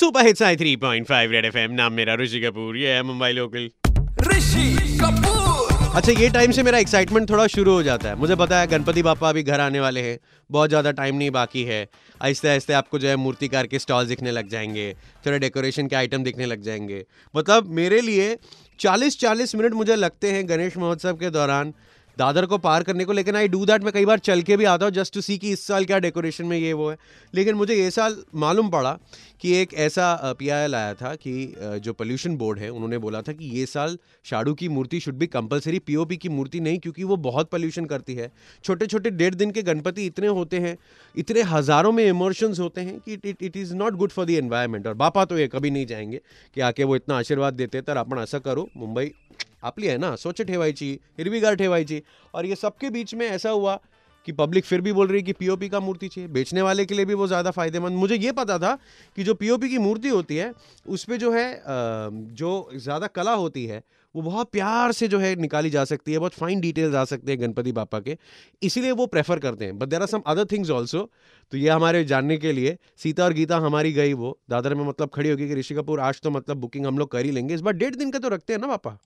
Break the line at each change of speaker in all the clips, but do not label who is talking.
Super hits आई 3.5 red FM. नाम मेरा ऋषि कपूर ये है मुंबई लोकल।
ऋषि कपूर।
अच्छा ये टाइम से मेरा एक्साइटमेंट थोड़ा शुरू हो जाता है। मुझे पता है गणपति बापा अभी घर आने वाले हैं। बहुत ज़्यादा टाइम नहीं बाकी है। आहिस्ते आहिस्ते आपको जो है मूर्तिकार के स्टॉल दिखने लग जाएँगे। थोड़े डेकोरेशन के आइटम दिखने लग जाएँगे। मतलब मेरे लिए 40-40 मिनट मुझे लगते हैं गणेश महोत्सव के दौरान। दादर को पार करने को, लेकिन आई डू दैट मैं कई बार चल के भी आता हूँ जस्ट टू सी कि इस साल क्या डेकोरेशन में ये वो है। लेकिन मुझे ये साल मालूम पड़ा कि एक ऐसा पी आई एल आया था कि जो पोल्यूशन बोर्ड है, उन्होंने बोला था कि ये साल शाडू की मूर्ति शुड बी कंपलसरी पीओपी की मूर्ति नहीं, क्योंकि वो बहुत पोल्यूशन करती है। छोटे छोटे डेढ़ दिन के गणपति इतने होते हैं, इतने हज़ारों में इमोशंस होते हैं कि it it is not good for the environment और बापा तो ये कभी नहीं जाएँगे कि आके वो इतना आशीर्वाद देते तर आपण असं करो, मुंबई आपली आहे ना स्वच्छ ठेवायची, हिरवीगार ठेवायची. और ये सबके बीच में ऐसा हुआ कि पब्लिक फिर भी बोल रही है कि पीओपी का मूर्ति चाहिए। बेचने वाले के लिए भी वो ज़्यादा फ़ायदेमंद। मुझे ये पता था कि जो पीओपी की मूर्ति होती है, उस पर जो है जो ज़्यादा कला होती है, वो बहुत प्यार से जो है निकाली जा सकती है, बहुत फाइन डिटेल्स आ सकते हैं गणपति बापा के। इसीलिए वो प्रेफर करते हैं। But there are some other things also तो ये हमारे जानने के लिए, सीता और गीता हमारी गई वो। दादर में मतलब खड़ी होगी कि ऋषि कपूर, आज तो मतलब बुकिंग हम लोग कर ही लेंगे। इस बार डेढ़ दिन का तो रखते हैं ना, पापा?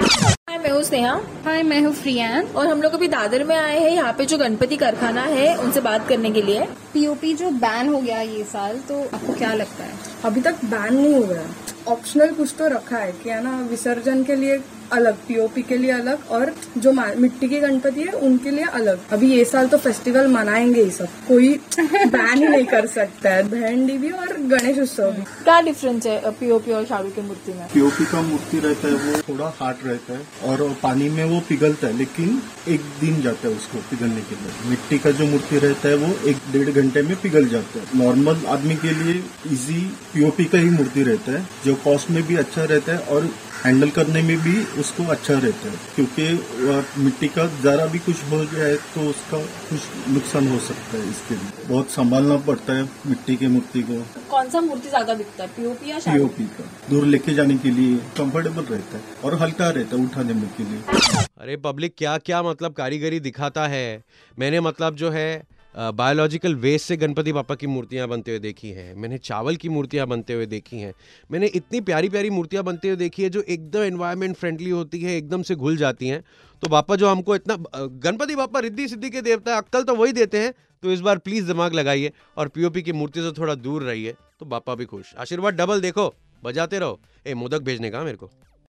हाय मैं हूँ स्नेहा।
हाय मैं हूँ फ्रियान
और हम लोग अभी दादर में आए हैं यहाँ पे जो गणपति कारखाना है उनसे बात करने के लिए।
पीओपी जो बैन हो गया ये साल तो आपको क्या लगता है?
अभी तक बैन नहीं हुआ है ऑप्शनल कुछ तो रखा है कि है ना विसर्जन के लिए अलग पीओपी के लिए अलग और जो मिट्टी के गणपति है उनके लिए अलग। अभी ये साल तो फेस्टिवल मनाएँगे ही सब। कोई बैन ही नहीं कर सकता है। भेंडी भी और गणेश उत्सव भी।
क्या डिफरेंस है पीओपी और शाडू की मूर्ति में?
पीओपी का मूर्ति रहता है वो थोड़ा हार्ड रहता है और पानी में वो पिघलता है लेकिन एक दिन जाता है उसको पिघलने के लिए। मिट्टी का जो मूर्ति रहता है वो एक डेढ़ घंटे में पिघल जाता है। नॉर्मल आदमी के लिए इजी पीओपी का ही मूर्ति रहता है जो कॉस्ट में भी अच्छा रहता है और हैंडल करने में भी उसको अच्छा रहता है क्योंकि मिट्टी का जरा भी कुछ हो जाए तो उसका कुछ नुकसान हो सकता है इसके लिए। बहुत संभालना पड़ता है मिट्टी की मूर्ति को।
कौन सा मूर्ति ज़्यादा दिखता है पीओपी या
पीओपी का। दूर लेके जाने के लिए कंफर्टेबल रहता है और हल्का रहता है उठाने में के लिए।
अरे पब्लिक क्या क्या मतलब कारीगरी दिखाता है? मैंने मतलब जो है बायोलॉजिकल वेस्ट से गणपति पापा की मूर्तियाँ बनते हुए देखी हैं। मैंने चावल की मूर्तियाँ बनते हुए देखी हैं। मैंने इतनी प्यारी प्यारी मूर्तियाँ बनते हुए देखी है जो एकदम एनवायरनमेंट फ्रेंडली होती है, एकदम से घुल जाती हैं। तो बापा जो हमको इतना गणपति बापा रिद्धि सिद्धि के देवता, अक्कल तो वही देते हैं। तो इस बार प्लीज़ दिमाग लगाइए और पीओपी की मूर्ति से थोड़ा दूर रहिए तो बापा भी खुश। आशीर्वाद डबल देखो, बजाते रहो। ए, मोदक भेजने का मेरे को।